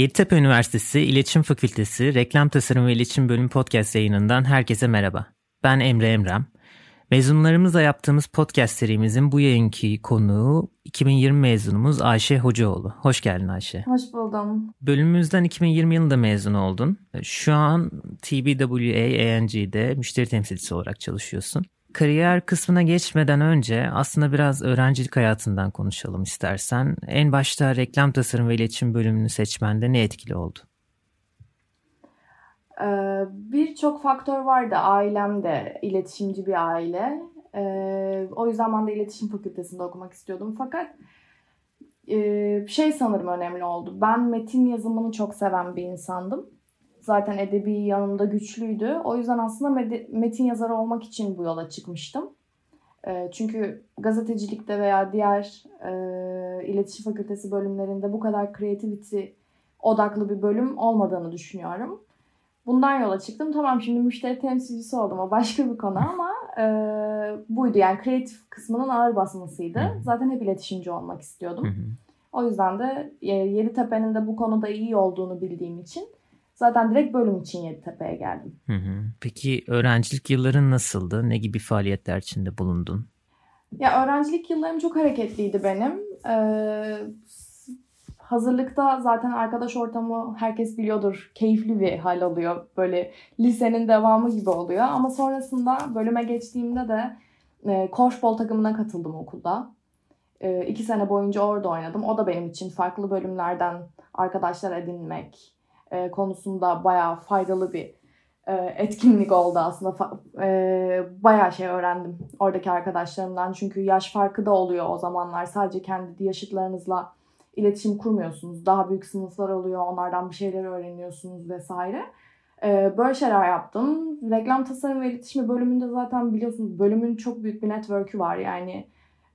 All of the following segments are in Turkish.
Yeditepe Üniversitesi İletişim Fakültesi Reklam Tasarım ve İletişim Bölümü podcast yayınından herkese merhaba. Ben Emre Emrem. Mezunlarımızla yaptığımız podcast serimizin bu yayınki konuğu 2020 mezunumuz Ayşe Hocaoğlu. Hoş geldin Ayşe. Hoş buldum. Bölümümüzden 2020 yılında mezun oldun. Şu an TBWA ANG'de müşteri temsilcisi olarak çalışıyorsun. Kariyer kısmına geçmeden önce aslında biraz öğrencilik hayatından konuşalım istersen. En başta reklam tasarım ve iletişim bölümünü seçmende ne etkili oldu? Ee, birçok faktör vardı. Ailem de iletişimci bir aile. Ee, o yüzden ben de iletişim fakültesinde okumak istiyordum. Fakat e, şey sanırım önemli oldu. Ben metin yazımını çok seven bir insandım. Zaten edebi yanımda güçlüydü. O yüzden aslında metin yazarı olmak için bu yola çıkmıştım. Ee, çünkü gazetecilikte veya diğer e, iletişim fakültesi bölümlerinde bu kadar creativity odaklı bir bölüm olmadığını düşünüyorum. Bundan yola çıktım. Tamam şimdi müşteri temsilcisi oldum. O başka bir konu ama e, buydu. Yani kreatif kısmının ağır basmasıydı. Zaten hep iletişimci olmak istiyordum. O yüzden de e, Yeditepe'nin de bu konuda iyi olduğunu bildiğim için zaten direkt bölüm için Yeditepe'ye geldim. Peki öğrencilik yılların nasıldı? Ne gibi faaliyetler içinde bulundun? Ya öğrencilik yıllarım çok hareketliydi benim. Ee, hazırlıkta zaten arkadaş ortamı herkes biliyordur. Keyifli bir hal alıyor. Böyle lisenin devamı gibi oluyor. Ama sonrasında bölüme geçtiğimde de e, korfbol takımına katıldım okulda. E, iki sene boyunca orada oynadım. O da benim için farklı bölümlerden arkadaşlar edinmek e, konusunda bayağı faydalı bir e, etkinlik oldu aslında. E, bayağı şey öğrendim oradaki arkadaşlarımdan. Çünkü yaş farkı da oluyor o zamanlar. Sadece kendi yaşıtlarınızla iletişim kurmuyorsunuz. Daha büyük sınıflar oluyor. Onlardan bir şeyler öğreniyorsunuz vesaire. Ee, böyle şeyler yaptım. Reklam tasarım ve iletişimi bölümünde zaten biliyorsunuz bölümün çok büyük bir network'ü var. Yani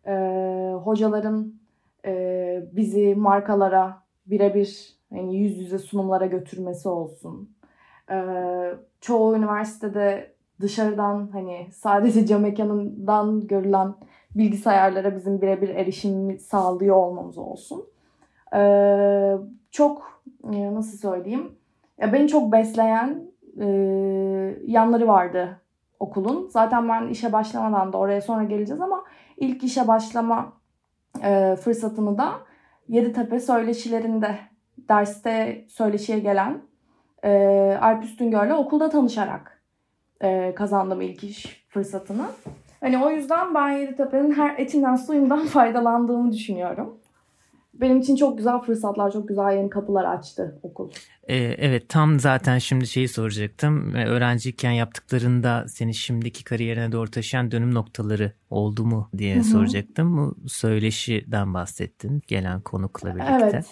e, hocaların e, bizi markalara birebir yani yüz yüze sunumlara götürmesi olsun. E, çoğu üniversitede dışarıdan hani sadece cam mekanından görülen bilgisayarlara bizim birebir erişimimi sağlıyor olmamız olsun. Ee, çok e, nasıl söyleyeyim ya beni çok besleyen e, yanları vardı okulun. Zaten ben işe başlamadan da oraya sonra geleceğiz ama ilk işe başlama e, fırsatını da Yeditepe söyleşilerinde derste söyleşiye gelen e, Alp Üstüngör'le okulda tanışarak e, kazandım ilk iş fırsatını. Hani o yüzden ben Yeditepe'nin her etinden suyundan faydalandığımı düşünüyorum benim için çok güzel fırsatlar, çok güzel yeni kapılar açtı okul. Ee, evet tam zaten şimdi şeyi soracaktım. Ee, öğrenciyken yaptıklarında seni şimdiki kariyerine doğru taşıyan dönüm noktaları oldu mu diye Hı-hı. soracaktım. Bu söyleşiden bahsettin gelen konukla birlikte. Evet.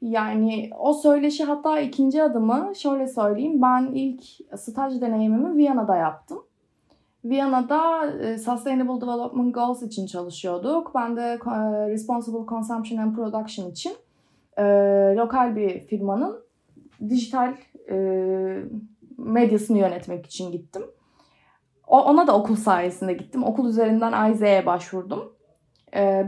Yani o söyleşi hatta ikinci adımı şöyle söyleyeyim. Ben ilk staj deneyimimi Viyana'da yaptım. Viyana'da e, Sustainable Development Goals için çalışıyorduk. Ben de e, Responsible Consumption and Production için e, lokal bir firmanın dijital medyasını yönetmek için gittim. ona da okul sayesinde gittim. Okul üzerinden IZ'ye başvurdum.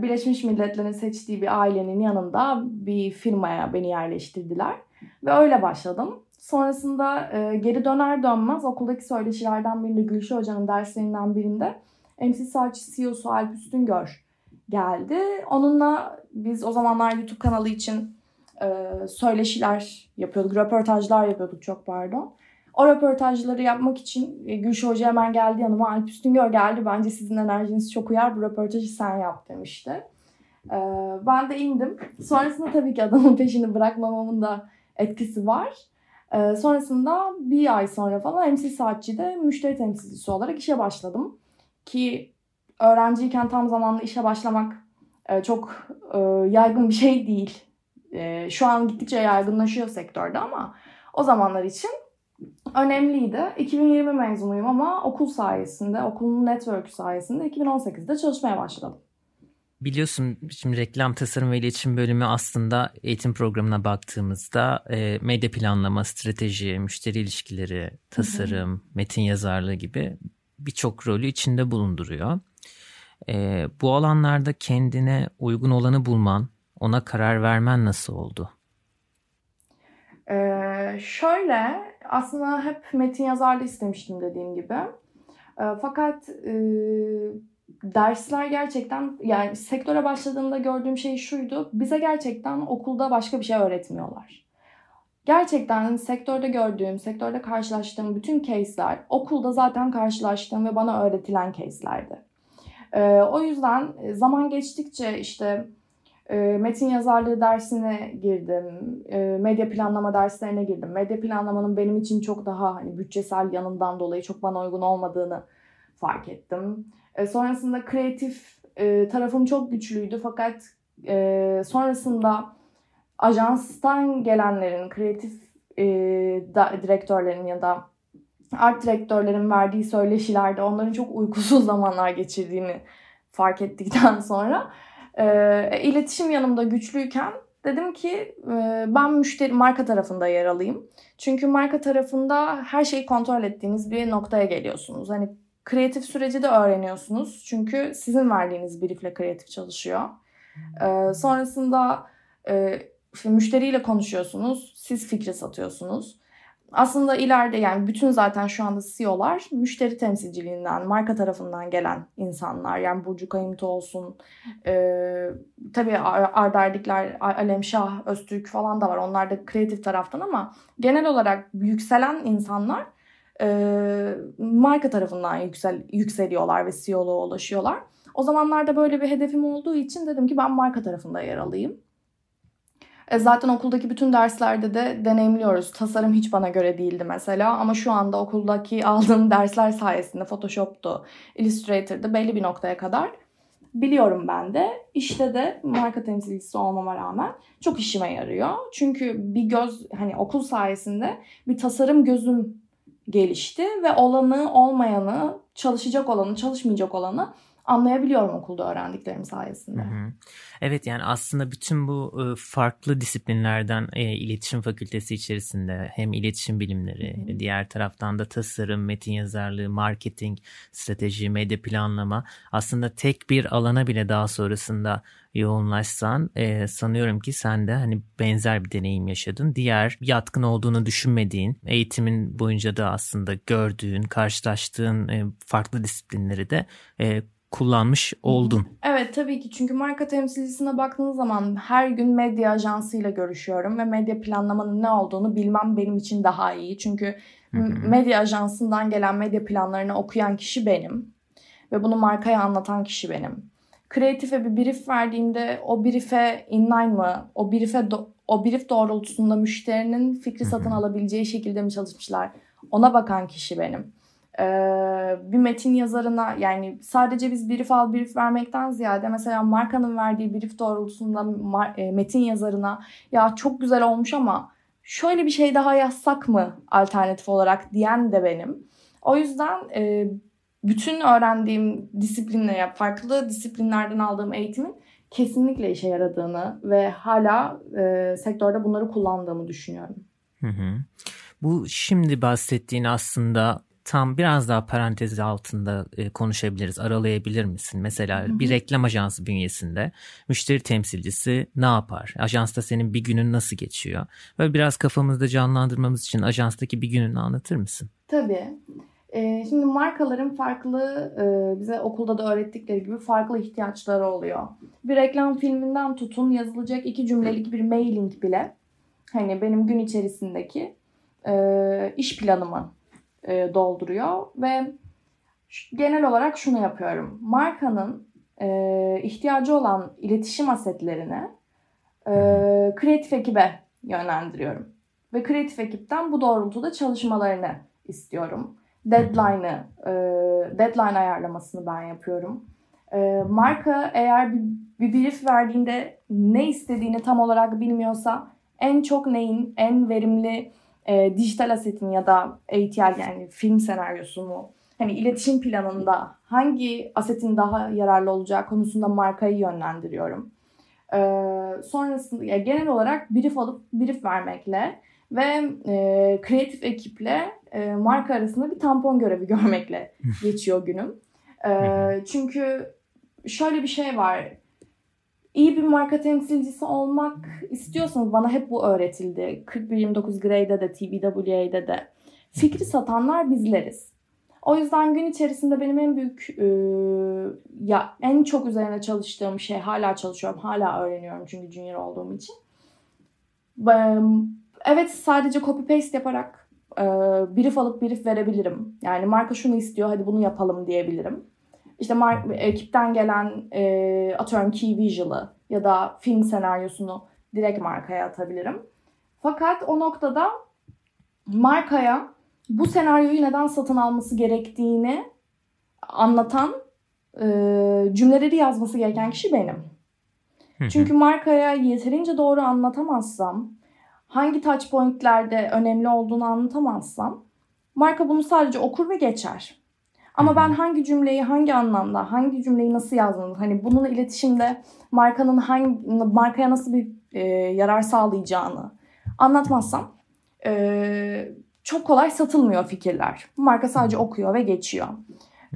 Birleşmiş Milletler'in seçtiği bir ailenin yanında bir firmaya beni yerleştirdiler. Ve öyle başladım. Sonrasında e, geri döner dönmez okuldaki söyleşilerden birinde Gülşah Hoca'nın derslerinden birinde MC Saatçi CEO'su Alp Üstüngör geldi. Onunla biz o zamanlar YouTube kanalı için e, söyleşiler yapıyorduk, röportajlar yapıyorduk çok pardon. O röportajları yapmak için e, Gülşah Hoca hemen geldi yanıma. Alp Üstüngör geldi. Bence sizin enerjiniz çok uyar. Bu röportajı sen yap demişti. E, ben de indim. Sonrasında tabii ki adamın peşini bırakmamamın da etkisi var. Ee, sonrasında bir ay sonra falan MC Saatçi'de müşteri temsilcisi olarak işe başladım. Ki öğrenciyken tam zamanlı işe başlamak e, çok e, yaygın bir şey değil. E, şu an gittikçe yaygınlaşıyor sektörde ama o zamanlar için önemliydi. 2020 mezunuyum ama okul sayesinde, okulun network sayesinde 2018'de çalışmaya başladım. Biliyorsun şimdi reklam tasarım ve iletişim bölümü aslında eğitim programına baktığımızda e, medya planlama, strateji, müşteri ilişkileri, tasarım, hı hı. metin yazarlığı gibi birçok rolü içinde bulunduruyor. E, bu alanlarda kendine uygun olanı bulman, ona karar vermen nasıl oldu? Şöyle aslında hep metin yazarlığı istemiştim dediğim gibi. Ee, fakat e, dersler gerçekten yani sektöre başladığımda gördüğüm şey şuydu. Bize gerçekten okulda başka bir şey öğretmiyorlar. Gerçekten sektörde gördüğüm, sektörde karşılaştığım bütün case'ler okulda zaten karşılaştığım ve bana öğretilen case'lerdi. Ee, o yüzden zaman geçtikçe işte metin yazarlığı dersine girdim. E, medya planlama derslerine girdim. Medya planlamanın benim için çok daha hani bütçesel yanından dolayı çok bana uygun olmadığını fark ettim. E, sonrasında kreatif e, tarafım çok güçlüydü fakat e, sonrasında ajanstan gelenlerin, kreatif e, direktörlerin ya da art direktörlerin verdiği söyleşilerde onların çok uykusuz zamanlar geçirdiğini fark ettikten sonra e, iletişim yanımda güçlüyken dedim ki e, ben müşteri marka tarafında yer alayım. Çünkü marka tarafında her şeyi kontrol ettiğiniz bir noktaya geliyorsunuz. Hani kreatif süreci de öğreniyorsunuz. Çünkü sizin verdiğiniz briefle kreatif çalışıyor. E, sonrasında e, müşteriyle konuşuyorsunuz. Siz fikri satıyorsunuz. Aslında ileride yani bütün zaten şu anda CEO'lar müşteri temsilciliğinden, marka tarafından gelen insanlar. Yani Burcu Kayımtı olsun, e, tabii Arda Erdikler, Alem Şah, Öztürk falan da var. Onlar da kreatif taraftan ama genel olarak yükselen insanlar e, marka tarafından yüksel, yükseliyorlar ve CEO'luğa ulaşıyorlar. O zamanlarda böyle bir hedefim olduğu için dedim ki ben marka tarafında yer alayım. E zaten okuldaki bütün derslerde de deneyimliyoruz. Tasarım hiç bana göre değildi mesela ama şu anda okuldaki aldığım dersler sayesinde Photoshop'tu, Illustrator'dı belli bir noktaya kadar biliyorum ben de. İşte de marka temsilcisi olmama rağmen çok işime yarıyor. Çünkü bir göz hani okul sayesinde bir tasarım gözüm gelişti ve olanı olmayanı, çalışacak olanı, çalışmayacak olanı anlayabiliyorum okulda öğrendiklerim sayesinde. Hı hı. Evet yani aslında bütün bu farklı disiplinlerden e, iletişim fakültesi içerisinde hem iletişim bilimleri, hı hı. diğer taraftan da tasarım, metin yazarlığı, marketing, strateji, medya planlama aslında tek bir alana bile daha sonrasında yoğunlaşsan e, sanıyorum ki sen de hani benzer bir deneyim yaşadın. Diğer yatkın olduğunu düşünmediğin, eğitimin boyunca da aslında gördüğün, karşılaştığın e, farklı disiplinleri de e, kullanmış oldun. Evet tabii ki çünkü marka temsilcisine baktığınız zaman her gün medya ajansıyla görüşüyorum ve medya planlamanın ne olduğunu bilmem benim için daha iyi. Çünkü medya ajansından gelen medya planlarını okuyan kişi benim ve bunu markaya anlatan kişi benim. Kreatife bir brief verdiğimde o brief'e inline mı, o brief'e do- o brief doğrultusunda müşterinin fikri satın alabileceği şekilde mi çalışmışlar? Ona bakan kişi benim bir metin yazarına yani sadece biz brief al brief vermekten ziyade mesela markanın verdiği brief doğrultusunda metin yazarına ya çok güzel olmuş ama şöyle bir şey daha yazsak mı alternatif olarak diyen de benim. O yüzden bütün öğrendiğim disiplinlere, farklı disiplinlerden aldığım eğitimin kesinlikle işe yaradığını ve hala e, sektörde bunları kullandığımı düşünüyorum. Hı hı. Bu şimdi bahsettiğin aslında tam biraz daha parantez altında e, konuşabiliriz. Aralayabilir misin? Mesela Hı-hı. bir reklam ajansı bünyesinde müşteri temsilcisi ne yapar? Ajansta senin bir günün nasıl geçiyor? Böyle biraz kafamızda canlandırmamız için ajanstaki bir gününü anlatır mısın? Tabii. Ee, şimdi markaların farklı e, bize okulda da öğrettikleri gibi farklı ihtiyaçları oluyor. Bir reklam filminden tutun yazılacak iki cümlelik bir mailing bile hani benim gün içerisindeki e, iş planımı e, dolduruyor ve genel olarak şunu yapıyorum. Markanın e, ihtiyacı olan iletişim asetlerini e, kreatif ekibe yönlendiriyorum. Ve kreatif ekipten bu doğrultuda çalışmalarını istiyorum. Deadline'ı, e, deadline ayarlamasını ben yapıyorum. E, marka eğer bir, bir brief verdiğinde ne istediğini tam olarak bilmiyorsa en çok neyin en verimli e, dijital asetin ya da ATL yani film senaryosunu hani iletişim planında hangi asetin daha yararlı olacağı konusunda markayı yönlendiriyorum. E, sonrasında ya genel olarak brief alıp brief vermekle ve e, kreatif ekiple e, marka arasında bir tampon görevi görmekle geçiyor günüm. E, çünkü şöyle bir şey var. İyi bir marka temsilcisi olmak istiyorsanız bana hep bu öğretildi. 4129 Grey'de de TBWA'de de. Fikri satanlar bizleriz. O yüzden gün içerisinde benim en büyük e, ya en çok üzerine çalıştığım şey hala çalışıyorum, hala öğreniyorum çünkü junior olduğum için. Evet sadece copy paste yaparak e, brief alıp brief verebilirim. Yani marka şunu istiyor hadi bunu yapalım diyebilirim. İşte mark, ekipten gelen e, atıyorum key visual'ı ya da film senaryosunu direkt markaya atabilirim. Fakat o noktada markaya bu senaryoyu neden satın alması gerektiğini anlatan e, cümleleri yazması gereken kişi benim. Çünkü markaya yeterince doğru anlatamazsam, hangi touch pointlerde önemli olduğunu anlatamazsam, marka bunu sadece okur ve geçer. Ama ben hangi cümleyi hangi anlamda, hangi cümleyi nasıl yazmalıyım, hani bunun iletişimde markanın hangi markaya nasıl bir e, yarar sağlayacağını anlatmazsam e, çok kolay satılmıyor fikirler. Marka sadece okuyor ve geçiyor.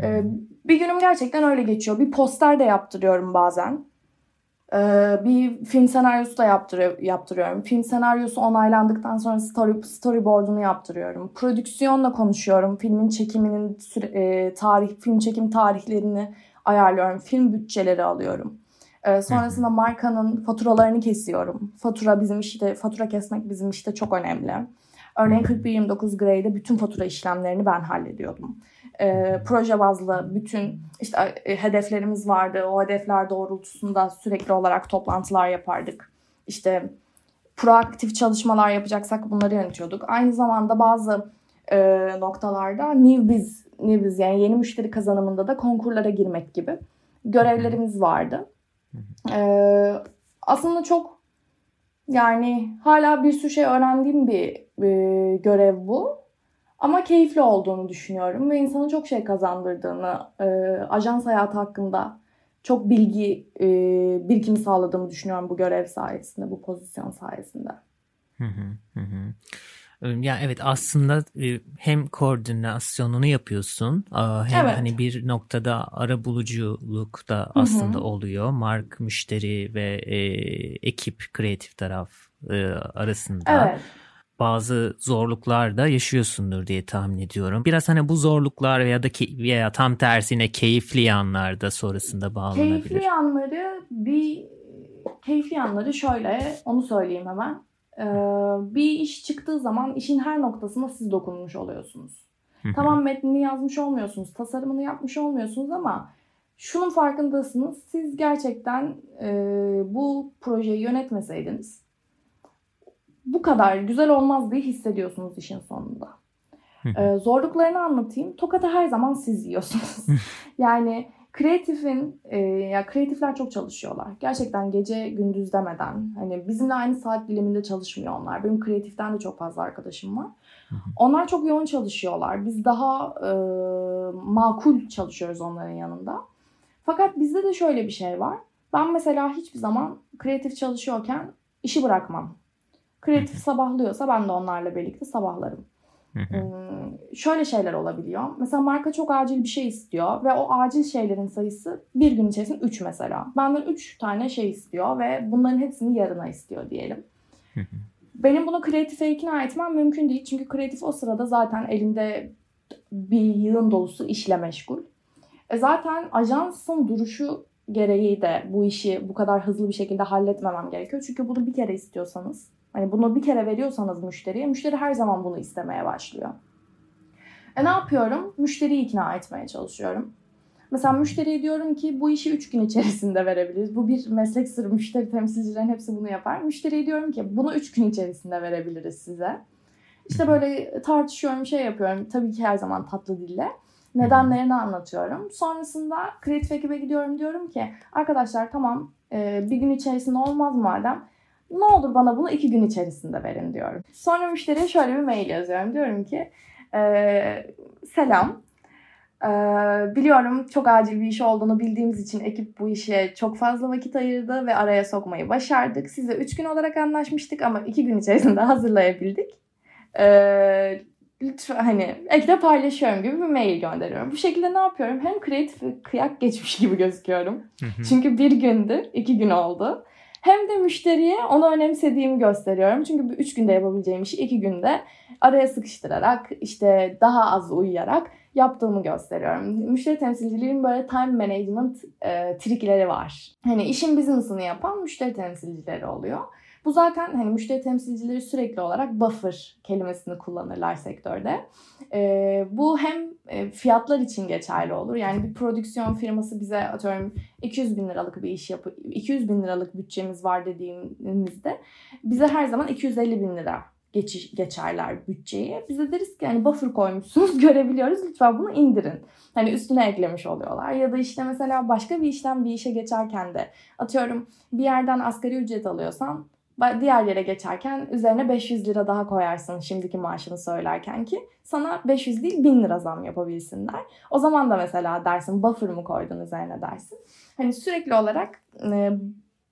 E, bir günüm gerçekten öyle geçiyor. Bir poster de yaptırıyorum bazen. Ee, bir film senaryosu da yaptırıyor, yaptırıyorum. Film senaryosu onaylandıktan sonra story, storyboard'unu yaptırıyorum. Prodüksiyonla konuşuyorum. Filmin çekiminin süre, e, tarih, film çekim tarihlerini ayarlıyorum. Film bütçeleri alıyorum. Ee, sonrasında markanın faturalarını kesiyorum. Fatura bizim işte fatura kesmek bizim işte çok önemli. Örneğin 4129 Grey'de bütün fatura işlemlerini ben hallediyordum e, proje bazlı bütün işte e, hedeflerimiz vardı. O hedefler doğrultusunda sürekli olarak toplantılar yapardık. İşte proaktif çalışmalar yapacaksak bunları yönetiyorduk. Aynı zamanda bazı e, noktalarda new biz, new biz yani yeni müşteri kazanımında da konkurlara girmek gibi görevlerimiz vardı. E, aslında çok yani hala bir sürü şey öğrendiğim bir e, görev bu. Ama keyifli olduğunu düşünüyorum ve insana çok şey kazandırdığını, e, ajans hayatı hakkında çok bilgi e, birikimi sağladığımı düşünüyorum bu görev sayesinde, bu pozisyon sayesinde. Hı hı hı. Ya evet aslında e, hem koordinasyonunu yapıyorsun hem evet. hani bir noktada ara buluculuk da aslında hı hı. oluyor. Mark, müşteri ve e, ekip kreatif taraf e, arasında. Evet bazı zorluklar da yaşıyorsundur diye tahmin ediyorum. Biraz hani bu zorluklar veya da ki, veya tam tersine keyifli yanlarda sonrasında bağlanabilir. Keyifli yanları bir keyifli yanları şöyle onu söyleyeyim hemen. Ee, bir iş çıktığı zaman işin her noktasına siz dokunmuş oluyorsunuz. tamam metnini yazmış olmuyorsunuz, tasarımını yapmış olmuyorsunuz ama şunun farkındasınız. Siz gerçekten e, bu projeyi yönetmeseydiniz bu kadar güzel olmaz diye hissediyorsunuz işin sonunda. ee, zorluklarını anlatayım. Tokat'ı her zaman siz yiyorsunuz. yani kreatifin, e, ya kreatifler çok çalışıyorlar. Gerçekten gece gündüz demeden. Hani bizimle aynı saat diliminde çalışmıyor onlar. Benim kreatiften de çok fazla arkadaşım var. Onlar çok yoğun çalışıyorlar. Biz daha e, makul çalışıyoruz onların yanında. Fakat bizde de şöyle bir şey var. Ben mesela hiçbir zaman kreatif çalışıyorken işi bırakmam. Kreatif sabahlıyorsa ben de onlarla birlikte sabahlarım. Hmm, şöyle şeyler olabiliyor. Mesela marka çok acil bir şey istiyor ve o acil şeylerin sayısı bir gün içerisinde 3 mesela. Benden 3 tane şey istiyor ve bunların hepsini yarına istiyor diyelim. Benim bunu kreatife ikna etmem mümkün değil. Çünkü kreatif o sırada zaten elinde bir yığın dolusu işle meşgul. E zaten ajansın duruşu gereği de bu işi bu kadar hızlı bir şekilde halletmemem gerekiyor. Çünkü bunu bir kere istiyorsanız Hani bunu bir kere veriyorsanız müşteriye, müşteri her zaman bunu istemeye başlıyor. E ne yapıyorum? Müşteriyi ikna etmeye çalışıyorum. Mesela müşteriye diyorum ki bu işi 3 gün içerisinde verebiliriz. Bu bir meslek sırrı. Müşteri temsilcilerin hepsi bunu yapar. Müşteriye diyorum ki bunu 3 gün içerisinde verebiliriz size. İşte böyle tartışıyorum, şey yapıyorum. Tabii ki her zaman tatlı dille. Nedenlerini anlatıyorum. Sonrasında kreatif ekibe gidiyorum diyorum ki arkadaşlar tamam bir gün içerisinde olmaz madem ne olur bana bunu iki gün içerisinde verin diyorum. Sonra müşteriye şöyle bir mail yazıyorum. Diyorum ki e, selam. E, biliyorum çok acil bir iş olduğunu bildiğimiz için ekip bu işe çok fazla vakit ayırdı ve araya sokmayı başardık. Size üç gün olarak anlaşmıştık ama iki gün içerisinde hazırlayabildik. E, lütfen hani ekle paylaşıyorum gibi bir mail gönderiyorum. Bu şekilde ne yapıyorum? Hem kreatif kıyak geçmiş gibi gözüküyorum. Çünkü bir gündü, iki gün oldu. Hem de müşteriye onu önemsediğimi gösteriyorum. Çünkü üç günde yapabileceğim işi iki günde araya sıkıştırarak, işte daha az uyuyarak yaptığımı gösteriyorum. Müşteri temsilciliğinin böyle time management e, trikleri var. Hani işin business'ını yapan müşteri temsilcileri oluyor. Bu zaten hani müşteri temsilcileri sürekli olarak buffer kelimesini kullanırlar sektörde. E, bu hem e, fiyatlar için geçerli olur. Yani bir prodüksiyon firması bize atıyorum 200 bin liralık bir iş yapı 200 bin liralık bütçemiz var dediğimizde bize her zaman 250 bin lira geçiş, geçerler bütçeyi. Bize deriz ki yani buffer koymuşsunuz görebiliyoruz lütfen bunu indirin. Hani üstüne eklemiş oluyorlar. Ya da işte mesela başka bir işten bir işe geçerken de atıyorum bir yerden asgari ücret alıyorsan diğer yere geçerken üzerine 500 lira daha koyarsın şimdiki maaşını söylerken ki sana 500 değil 1000 lira zam yapabilsinler. O zaman da mesela dersin buffer mı koydun üzerine dersin. Hani sürekli olarak e,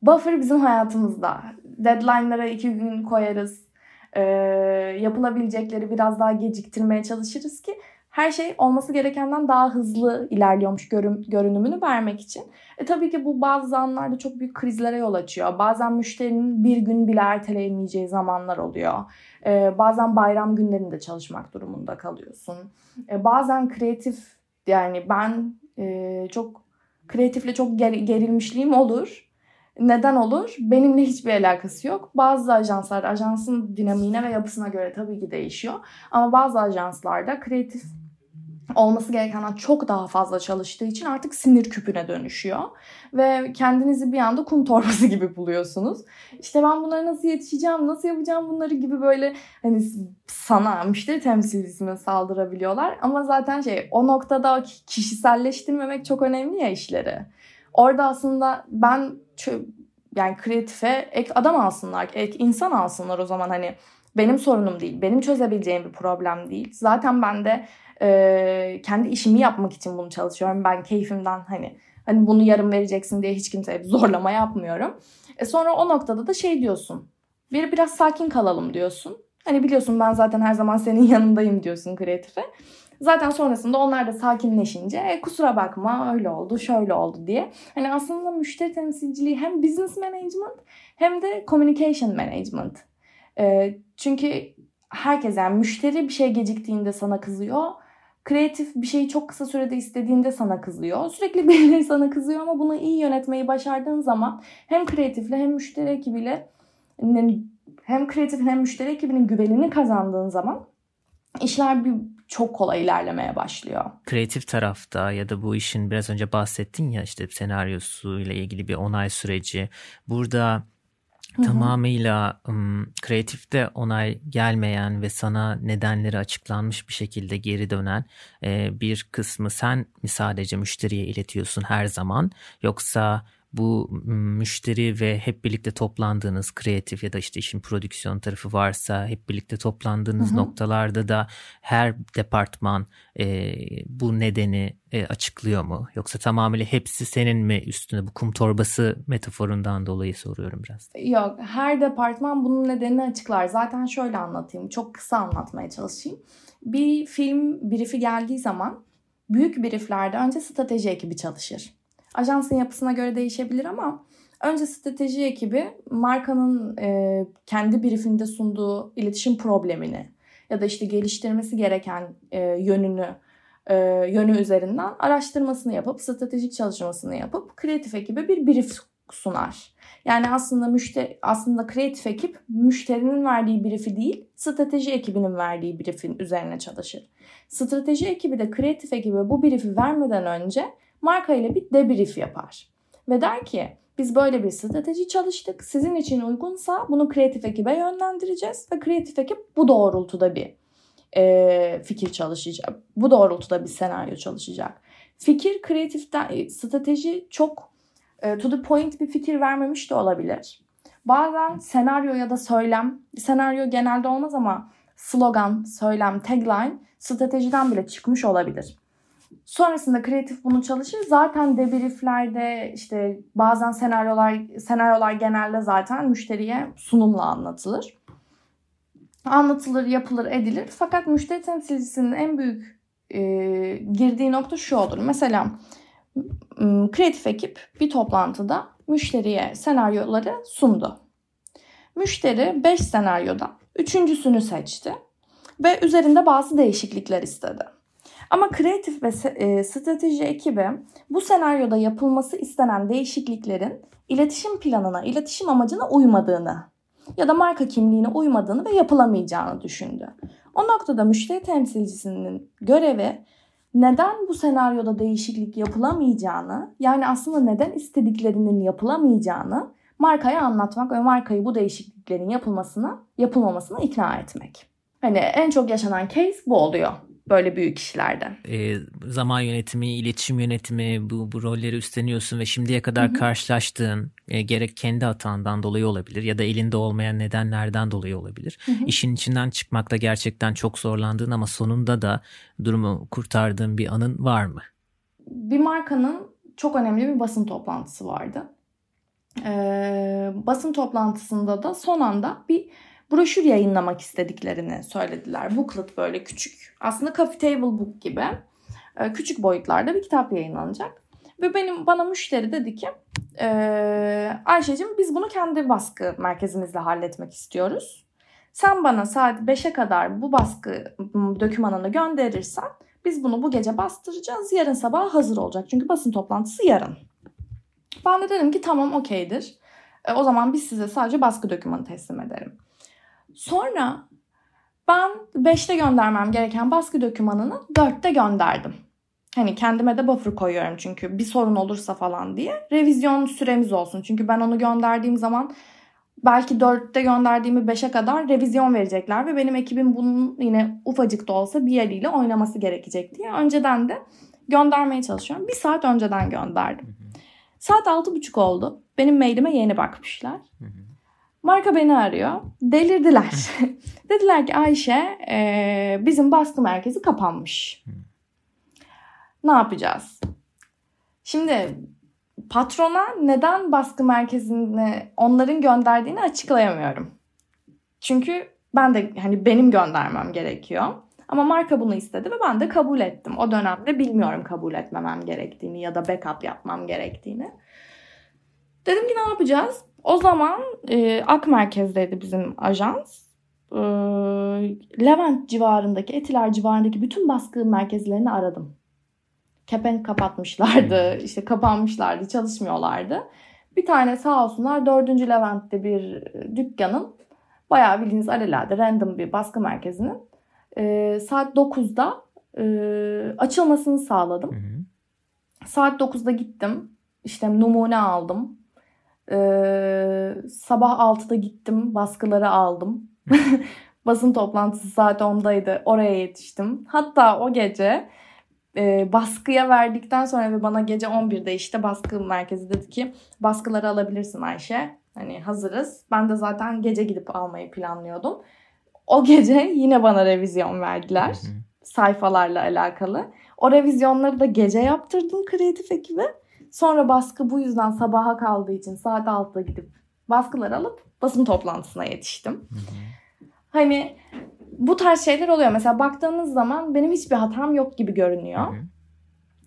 buffer bizim hayatımızda. Deadline'lara iki gün koyarız. E, yapılabilecekleri biraz daha geciktirmeye çalışırız ki her şey olması gerekenden daha hızlı ilerliyormuş görün, görünümünü vermek için. E tabii ki bu bazı zamanlarda çok büyük krizlere yol açıyor. Bazen müşterinin bir gün bile erteleyemeyeceği zamanlar oluyor. E, bazen bayram günlerinde çalışmak durumunda kalıyorsun. E, bazen kreatif yani ben e, çok kreatifle çok ger, gerilmişliğim olur. Neden olur? Benimle hiçbir alakası yok. Bazı ajanslar ajansın dinamiğine ve yapısına göre tabii ki değişiyor. Ama bazı ajanslarda kreatif olması gerekenden çok daha fazla çalıştığı için artık sinir küpüne dönüşüyor. Ve kendinizi bir anda kum torbası gibi buluyorsunuz. İşte ben bunlara nasıl yetişeceğim, nasıl yapacağım bunları gibi böyle hani sana, müşteri temsilcisine saldırabiliyorlar. Ama zaten şey o noktada kişiselleştirmemek çok önemli ya işleri. Orada aslında ben yani kreatife ek adam alsınlar, ek insan alsınlar o zaman hani benim sorunum değil, benim çözebileceğim bir problem değil. Zaten ben de e, kendi işimi yapmak için bunu çalışıyorum. Ben keyfimden hani hani bunu yarım vereceksin diye hiç kimseye bir zorlama yapmıyorum. E sonra o noktada da şey diyorsun. Bir biraz sakin kalalım diyorsun. Hani biliyorsun ben zaten her zaman senin yanındayım diyorsun kreatife. Zaten sonrasında onlar da sakinleşince e, kusura bakma öyle oldu şöyle oldu diye. Hani aslında müşteri temsilciliği hem business management hem de communication management. E, çünkü herkes yani müşteri bir şey geciktiğinde sana kızıyor kreatif bir şeyi çok kısa sürede istediğinde sana kızıyor. Sürekli birileri sana kızıyor ama bunu iyi yönetmeyi başardığın zaman hem kreatifle hem müşteri ekibiyle hem kreatif hem müşteri ekibinin güvenini kazandığın zaman işler bir çok kolay ilerlemeye başlıyor. Kreatif tarafta ya da bu işin biraz önce bahsettin ya işte senaryosu ile ilgili bir onay süreci. Burada tamamıyla um, kreatifte onay gelmeyen ve sana nedenleri açıklanmış bir şekilde geri dönen e, bir kısmı sen mi sadece müşteriye iletiyorsun her zaman? Yoksa bu müşteri ve hep birlikte toplandığınız kreatif ya da işte işin prodüksiyon tarafı varsa hep birlikte toplandığınız hı hı. noktalarda da her departman e, bu nedeni e, açıklıyor mu? Yoksa tamamıyla hepsi senin mi üstüne bu kum torbası metaforundan dolayı soruyorum biraz. Yok her departman bunun nedenini açıklar. Zaten şöyle anlatayım çok kısa anlatmaya çalışayım. Bir film briefi geldiği zaman büyük brieflerde önce strateji ekibi çalışır Ajansın yapısına göre değişebilir ama önce strateji ekibi markanın e, kendi briefinde sunduğu iletişim problemini ya da işte geliştirmesi gereken e, yönünü e, yönü üzerinden araştırmasını yapıp stratejik çalışmasını yapıp kreatif ekibe bir brief sunar. Yani aslında müşteri aslında kreatif ekip müşterinin verdiği brief'i değil, strateji ekibinin verdiği brief'in üzerine çalışır. Strateji ekibi de kreatif ekibe bu brief'i vermeden önce marka ile bir debrief yapar. Ve der ki biz böyle bir strateji çalıştık. Sizin için uygunsa bunu kreatif ekibe yönlendireceğiz ve kreatif ekip bu doğrultuda bir e, fikir çalışacak. Bu doğrultuda bir senaryo çalışacak. Fikir kreatiften e, strateji çok e, to the point bir fikir vermemiş de olabilir. Bazen senaryo ya da söylem, senaryo genelde olmaz ama slogan, söylem, tagline stratejiden bile çıkmış olabilir. Sonrasında kreatif bunu çalışır. Zaten debrieflerde işte bazen senaryolar senaryolar genelde zaten müşteriye sunumla anlatılır. anlatılır, yapılır, edilir. Fakat müşteri temsilcisinin en büyük e, girdiği nokta şu olur. Mesela kreatif ekip bir toplantıda müşteriye senaryoları sundu. Müşteri 5 senaryodan üçüncüsünü seçti ve üzerinde bazı değişiklikler istedi. Ama kreatif ve e, strateji ekibi bu senaryoda yapılması istenen değişikliklerin iletişim planına, iletişim amacına uymadığını ya da marka kimliğine uymadığını ve yapılamayacağını düşündü. O noktada müşteri temsilcisinin görevi neden bu senaryoda değişiklik yapılamayacağını, yani aslında neden istediklerinin yapılamayacağını markaya anlatmak ve markayı bu değişikliklerin yapılmasına, yapılmamasına ikna etmek. Hani en çok yaşanan case bu oluyor böyle büyük işlerde. E, zaman yönetimi, iletişim yönetimi bu, bu rolleri üstleniyorsun ve şimdiye kadar Hı-hı. karşılaştığın e, gerek kendi hatandan dolayı olabilir ya da elinde olmayan nedenlerden dolayı olabilir. Hı-hı. İşin içinden çıkmakta gerçekten çok zorlandığın ama sonunda da durumu kurtardığın bir anın var mı? Bir markanın çok önemli bir basın toplantısı vardı. Ee, basın toplantısında da son anda bir broşür yayınlamak istediklerini söylediler. Booklet böyle küçük. Aslında coffee table book gibi. E, küçük boyutlarda bir kitap yayınlanacak. Ve benim bana müşteri dedi ki e, Ayşe'cim biz bunu kendi baskı merkezimizle halletmek istiyoruz. Sen bana saat 5'e kadar bu baskı dokümanını gönderirsen biz bunu bu gece bastıracağız. Yarın sabah hazır olacak. Çünkü basın toplantısı yarın. Ben de dedim ki tamam okeydir. E, o zaman biz size sadece baskı dokümanı teslim ederim. Sonra ben 5'te göndermem gereken baskı dokümanını 4'te gönderdim. Hani kendime de buffer koyuyorum çünkü bir sorun olursa falan diye. Revizyon süremiz olsun. Çünkü ben onu gönderdiğim zaman belki 4'te gönderdiğimi 5'e kadar revizyon verecekler ve benim ekibim bunun yine ufacık da olsa bir yeriyle oynaması gerekecek diye önceden de göndermeye çalışıyorum. Bir saat önceden gönderdim. Saat 6.30 oldu. Benim mailime yeni bakmışlar. Marka beni arıyor. Delirdiler. Dediler ki Ayşe e, bizim baskı merkezi kapanmış. Ne yapacağız? Şimdi patrona neden baskı merkezini onların gönderdiğini açıklayamıyorum. Çünkü ben de hani benim göndermem gerekiyor. Ama marka bunu istedi ve ben de kabul ettim. O dönemde bilmiyorum kabul etmemem gerektiğini ya da backup yapmam gerektiğini. Dedim ki ne yapacağız? O zaman e, Ak Merkez'deydi bizim ajans. E, Levent civarındaki, Etiler civarındaki bütün baskı merkezlerini aradım. Kepenk kapatmışlardı, hmm. işte kapanmışlardı, çalışmıyorlardı. Bir tane sağ olsunlar 4. Levent'te bir dükkanın bayağı bildiğiniz alelade random bir baskı merkezinin e, saat 9'da e, açılmasını sağladım. Hı Saat 9'da gittim. İşte numune aldım. Ee, sabah 6'da gittim baskıları aldım. Basın toplantısı saat 10'daydı. Oraya yetiştim. Hatta o gece e, baskıya verdikten sonra ve bana gece 11'de işte baskı merkezi dedi ki baskıları alabilirsin Ayşe. Hani hazırız. Ben de zaten gece gidip almayı planlıyordum. O gece yine bana revizyon verdiler. sayfalarla alakalı. O revizyonları da gece yaptırdım kreatif ekibe. Sonra baskı bu yüzden sabaha kaldığı için saat 6'da gidip baskılar alıp basın toplantısına yetiştim. Hı hı. Hani bu tarz şeyler oluyor. Mesela baktığınız zaman benim hiçbir hatam yok gibi görünüyor. Hı.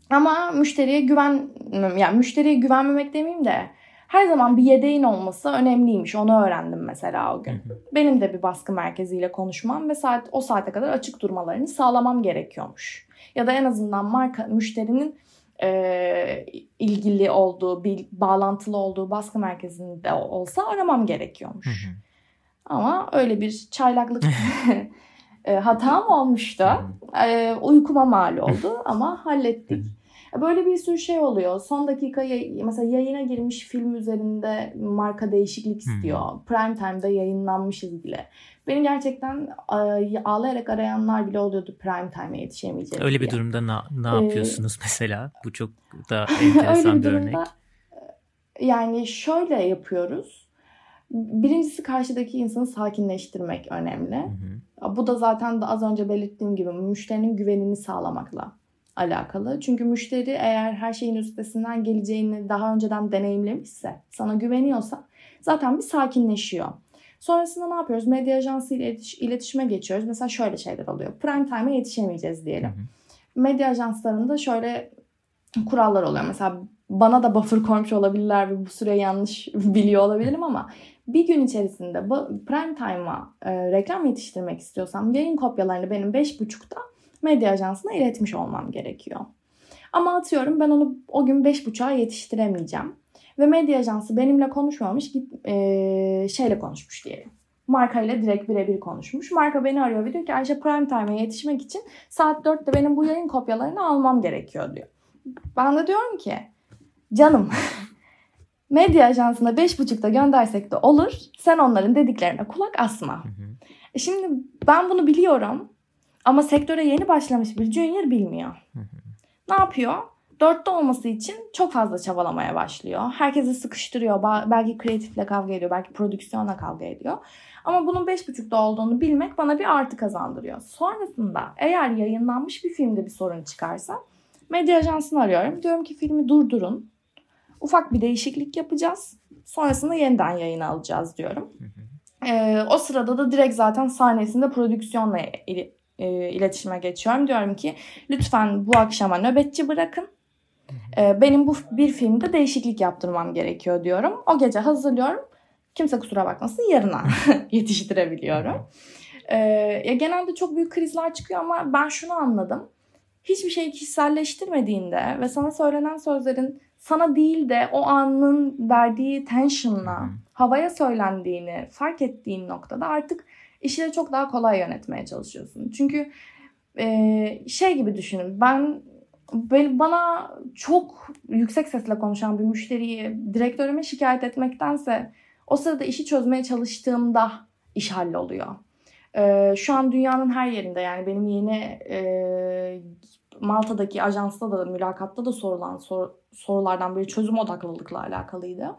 Ama müşteriye güven yani müşteriye güvenmemek demeyeyim de her zaman bir yedeğin olması önemliymiş. Onu öğrendim mesela o gün. Benim de bir baskı merkeziyle konuşmam ve saat o saate kadar açık durmalarını sağlamam gerekiyormuş. Ya da en azından marka müşterinin e, ilgili olduğu, bir bağlantılı olduğu baskı merkezinde olsa aramam gerekiyormuş. Ama öyle bir çaylaklık e, hatam olmuştu. E, uykuma mal oldu ama hallettik. Böyle bir sürü şey oluyor. Son dakika mesela yayına girmiş film üzerinde marka değişiklik istiyor. Hmm. Prime time'da yayınlanmışız bile. Beni gerçekten ağlayarak arayanlar bile oluyordu prime time'e yetişemeyeceğiz Öyle bir diye. durumda ne, ne yapıyorsunuz ee, mesela? Bu çok da enteresan bir, bir örnek. Yani şöyle yapıyoruz. Birincisi karşıdaki insanı sakinleştirmek önemli. Hı hı. Bu da zaten az önce belirttiğim gibi müşterinin güvenini sağlamakla alakalı. Çünkü müşteri eğer her şeyin üstesinden geleceğini daha önceden deneyimlemişse, sana güveniyorsa zaten bir sakinleşiyor. Sonrasında ne yapıyoruz? Medya ajansı ile iletişime geçiyoruz. Mesela şöyle şeyler oluyor. Prime time'a yetişemeyeceğiz diyelim. Hı hı. Medya ajanslarında şöyle kurallar oluyor. Mesela bana da buffer koymuş olabilirler ve bu süreyi yanlış biliyor olabilirim ama bir gün içerisinde prime time'a e, reklam yetiştirmek istiyorsam yayın kopyalarını benim 5.30'da medya ajansına iletmiş olmam gerekiyor. Ama atıyorum ben onu o gün 5.30'a yetiştiremeyeceğim. Ve medya ajansı benimle konuşmamış git e, şeyle konuşmuş diyelim. Marka ile direkt birebir konuşmuş. Marka beni arıyor ve diyor ki Ayşe prime time'a yetişmek için saat 4'te benim bu yayın kopyalarını almam gerekiyor diyor. Ben de diyorum ki canım medya ajansına 5.30'da göndersek de olur. Sen onların dediklerine kulak asma. Hı hı. E şimdi ben bunu biliyorum ama sektöre yeni başlamış bir junior bilmiyor. Ne yapıyor? Dörtte olması için çok fazla çabalamaya başlıyor. Herkesi sıkıştırıyor. Belki kreatifle kavga ediyor. Belki prodüksiyonla kavga ediyor. Ama bunun beş buçukta olduğunu bilmek bana bir artı kazandırıyor. Sonrasında eğer yayınlanmış bir filmde bir sorun çıkarsa medya ajansını arıyorum. Diyorum ki filmi durdurun. Ufak bir değişiklik yapacağız. Sonrasında yeniden yayına alacağız diyorum. Ee, o sırada da direkt zaten sahnesinde prodüksiyonla e, iletişime geçiyorum. Diyorum ki lütfen bu akşama nöbetçi bırakın. Ee, benim bu bir filmde değişiklik yaptırmam gerekiyor diyorum. O gece hazırlıyorum. Kimse kusura bakmasın yarına yetiştirebiliyorum. Ee, ya genelde çok büyük krizler çıkıyor ama ben şunu anladım. Hiçbir şeyi kişiselleştirmediğinde ve sana söylenen sözlerin sana değil de o anın verdiği tension'la havaya söylendiğini fark ettiğin noktada artık işleri çok daha kolay yönetmeye çalışıyorsun. Çünkü e, şey gibi düşünün ben bana çok yüksek sesle konuşan bir müşteriyi direktörüme şikayet etmektense o sırada işi çözmeye çalıştığımda iş halloluyor. Ee, şu an dünyanın her yerinde yani benim yeni e, Malta'daki ajansta da mülakatta da sorulan sor, sorulardan biri çözüm odaklılıkla alakalıydı.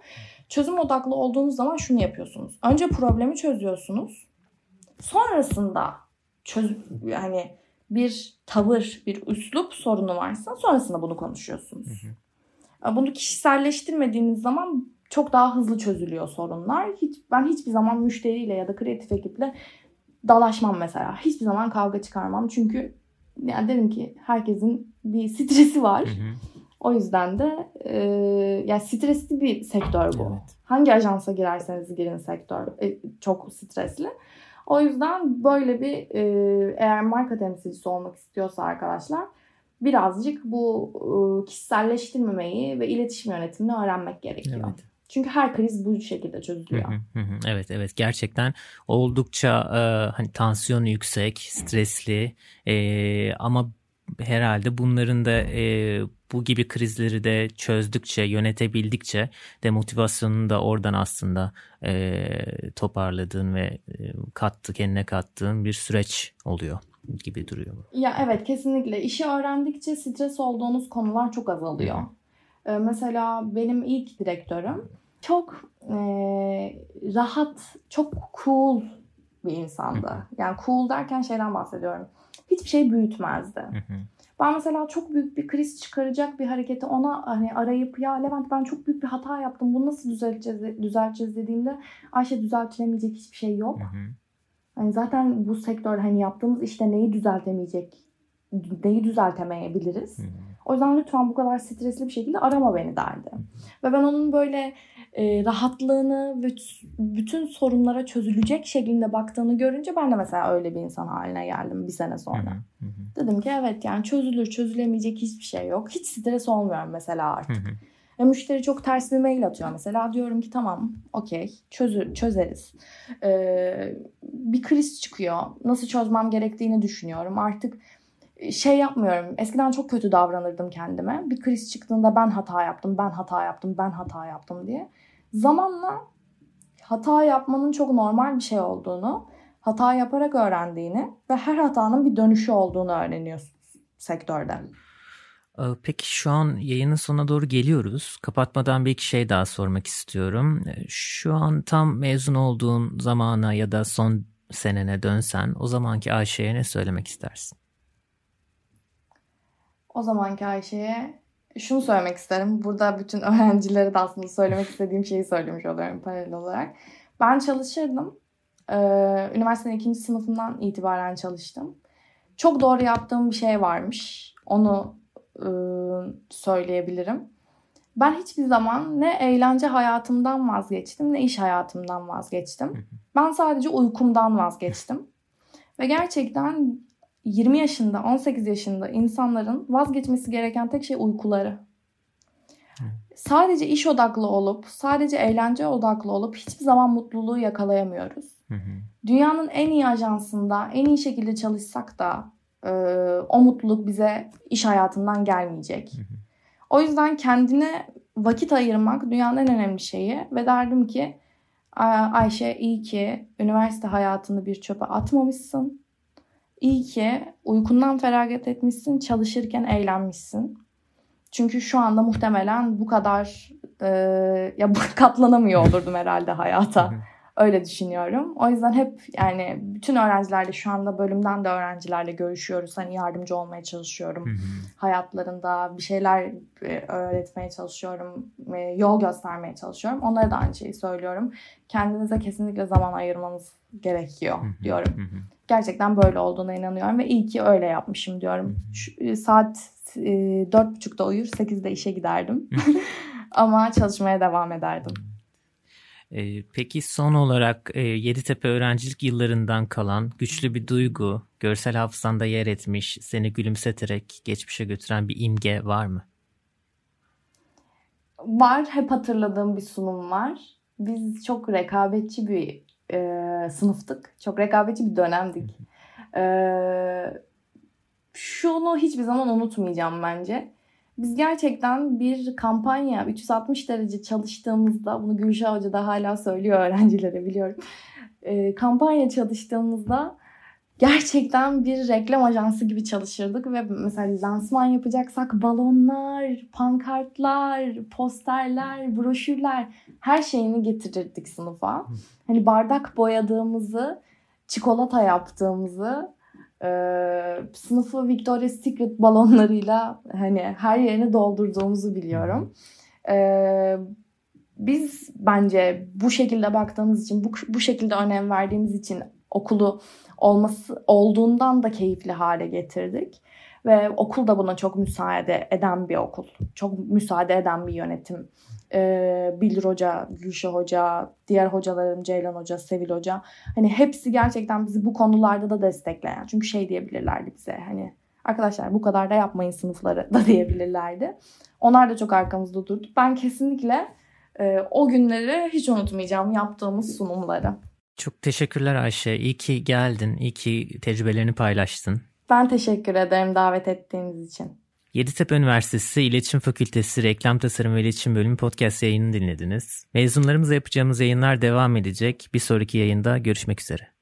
Çözüm odaklı olduğunuz zaman şunu yapıyorsunuz. Önce problemi çözüyorsunuz. Sonrasında çöz yani bir tavır, bir üslup sorunu varsa sonrasında bunu konuşuyorsunuz. Hı hı. Bunu kişiselleştirmediğiniz zaman çok daha hızlı çözülüyor sorunlar. Hiç ben hiçbir zaman müşteriyle ya da kreatif ekiple dalaşmam mesela. Hiçbir zaman kavga çıkarmam. Çünkü yani dedim ki herkesin bir stresi var. Hı hı. O yüzden de e, yani stresli bir sektör bu. Evet. Hangi ajansa girerseniz girin sektör e, çok stresli. O yüzden böyle bir e, eğer marka temsilcisi olmak istiyorsa arkadaşlar birazcık bu e, kişiselleştirmemeyi ve iletişim yönetimini öğrenmek gerekiyor. Evet. Çünkü her kriz bu şekilde çözülüyor. evet evet gerçekten oldukça e, hani tansiyonu yüksek, stresli e, ama herhalde bunların da e, bu gibi krizleri de çözdükçe, yönetebildikçe de motivasyonunu da oradan aslında e, toparladığın ve e, kattı, kendine kattığın bir süreç oluyor gibi duruyor. Ya evet kesinlikle. İşi öğrendikçe stres olduğunuz konular çok azalıyor. Ee, mesela benim ilk direktörüm çok e, rahat, çok cool bir insandı. Yani cool derken şeyden bahsediyorum. Hiçbir şey büyütmezdi. Ben mesela çok büyük bir kriz çıkaracak bir hareketi ona hani arayıp ya Levent ben çok büyük bir hata yaptım. Bunu nasıl düzelteceğiz, düzelteceğiz dediğimde Ayşe düzeltilemeyecek hiçbir şey yok. Hani zaten bu sektör hani yaptığımız işte neyi düzeltemeyecek, neyi düzeltemeyebiliriz. O yüzden lütfen bu kadar stresli bir şekilde arama beni derdi. Ve ben onun böyle e, rahatlığını ve bütün sorunlara çözülecek şeklinde baktığını görünce ben de mesela öyle bir insan haline geldim bir sene sonra. Hı hı. Dedim ki evet yani çözülür çözülemeyecek hiçbir şey yok. Hiç stres olmuyorum mesela artık. Hı hı. Ve müşteri çok ters bir mail atıyor mesela. Diyorum ki tamam okey çözür, çözeriz. Ee, bir kriz çıkıyor. Nasıl çözmem gerektiğini düşünüyorum. Artık şey yapmıyorum. Eskiden çok kötü davranırdım kendime. Bir kriz çıktığında ben hata yaptım, ben hata yaptım, ben hata yaptım diye. Zamanla hata yapmanın çok normal bir şey olduğunu, hata yaparak öğrendiğini ve her hatanın bir dönüşü olduğunu öğreniyorsunuz sektörde. Ee, peki şu an yayının sonuna doğru geliyoruz. Kapatmadan bir iki şey daha sormak istiyorum. Ee, şu an tam mezun olduğun zamana ya da son senene dönsen o zamanki Ayşe'ye ne söylemek istersin? O zamanki Ayşe'ye şunu söylemek isterim. Burada bütün öğrencilere de aslında söylemek istediğim şeyi söylemiş oluyorum paralel olarak. Ben çalışırdım Ee, üniversitenin ikinci sınıfından itibaren çalıştım. Çok doğru yaptığım bir şey varmış. Onu e, söyleyebilirim. Ben hiçbir zaman ne eğlence hayatımdan vazgeçtim ne iş hayatımdan vazgeçtim. Ben sadece uykumdan vazgeçtim. Ve gerçekten 20 yaşında, 18 yaşında insanların vazgeçmesi gereken tek şey uykuları. Sadece iş odaklı olup, sadece eğlence odaklı olup hiçbir zaman mutluluğu yakalayamıyoruz. Dünyanın en iyi ajansında, en iyi şekilde çalışsak da e, o mutluluk bize iş hayatından gelmeyecek. O yüzden kendine vakit ayırmak dünyanın en önemli şeyi ve derdim ki Ayşe iyi ki üniversite hayatını bir çöpe atmamışsın. İyi ki uykundan feragat etmişsin, çalışırken eğlenmişsin. Çünkü şu anda muhtemelen bu kadar e, ya katlanamıyor olurdum herhalde hayata. Öyle düşünüyorum. O yüzden hep yani bütün öğrencilerle şu anda bölümden de öğrencilerle görüşüyoruz. Hani yardımcı olmaya çalışıyorum. Hı hı. Hayatlarında bir şeyler e, öğretmeye çalışıyorum. E, yol göstermeye çalışıyorum. Onlara da aynı şeyi söylüyorum. Kendinize kesinlikle zaman ayırmanız gerekiyor diyorum. Hı hı. Gerçekten böyle olduğuna inanıyorum ve iyi ki öyle yapmışım diyorum. Şu, e, saat dört buçukta uyur, sekizde işe giderdim. Ama çalışmaya devam ederdim. Ee, peki son olarak e, Yeditepe öğrencilik yıllarından kalan güçlü bir duygu, görsel hafızanda yer etmiş, seni gülümseterek geçmişe götüren bir imge var mı? Var, hep hatırladığım bir sunum var. Biz çok rekabetçi bir e, sınıftık, çok rekabetçi bir dönemdik. E, şunu hiçbir zaman unutmayacağım bence biz gerçekten bir kampanya 360 derece çalıştığımızda bunu Gülşah Hoca da hala söylüyor öğrencilere biliyorum. E, kampanya çalıştığımızda gerçekten bir reklam ajansı gibi çalışırdık ve mesela lansman yapacaksak balonlar, pankartlar, posterler, broşürler her şeyini getirirdik sınıfa. Hani bardak boyadığımızı, çikolata yaptığımızı e, sınıfı Victoria's Secret balonlarıyla hani her yerini doldurduğumuzu biliyorum. E, biz bence bu şekilde baktığımız için, bu, bu şekilde önem verdiğimiz için okulu olması olduğundan da keyifli hale getirdik. Ve okul da buna çok müsaade eden bir okul. Çok müsaade eden bir yönetim e, Bildir Hoca, Gülşah Hoca, diğer hocalarım Ceylan Hoca, Sevil Hoca. Hani hepsi gerçekten bizi bu konularda da destekleyen. Çünkü şey diyebilirlerdi bize hani arkadaşlar bu kadar da yapmayın sınıfları da diyebilirlerdi. Onlar da çok arkamızda durdu. Ben kesinlikle e, o günleri hiç unutmayacağım yaptığımız sunumları. Çok teşekkürler Ayşe. İyi ki geldin. İyi ki tecrübelerini paylaştın. Ben teşekkür ederim davet ettiğiniz için. Yeditepe Üniversitesi İletişim Fakültesi Reklam Tasarım ve İletişim Bölümü podcast yayını dinlediniz. Mezunlarımızla yapacağımız yayınlar devam edecek. Bir sonraki yayında görüşmek üzere.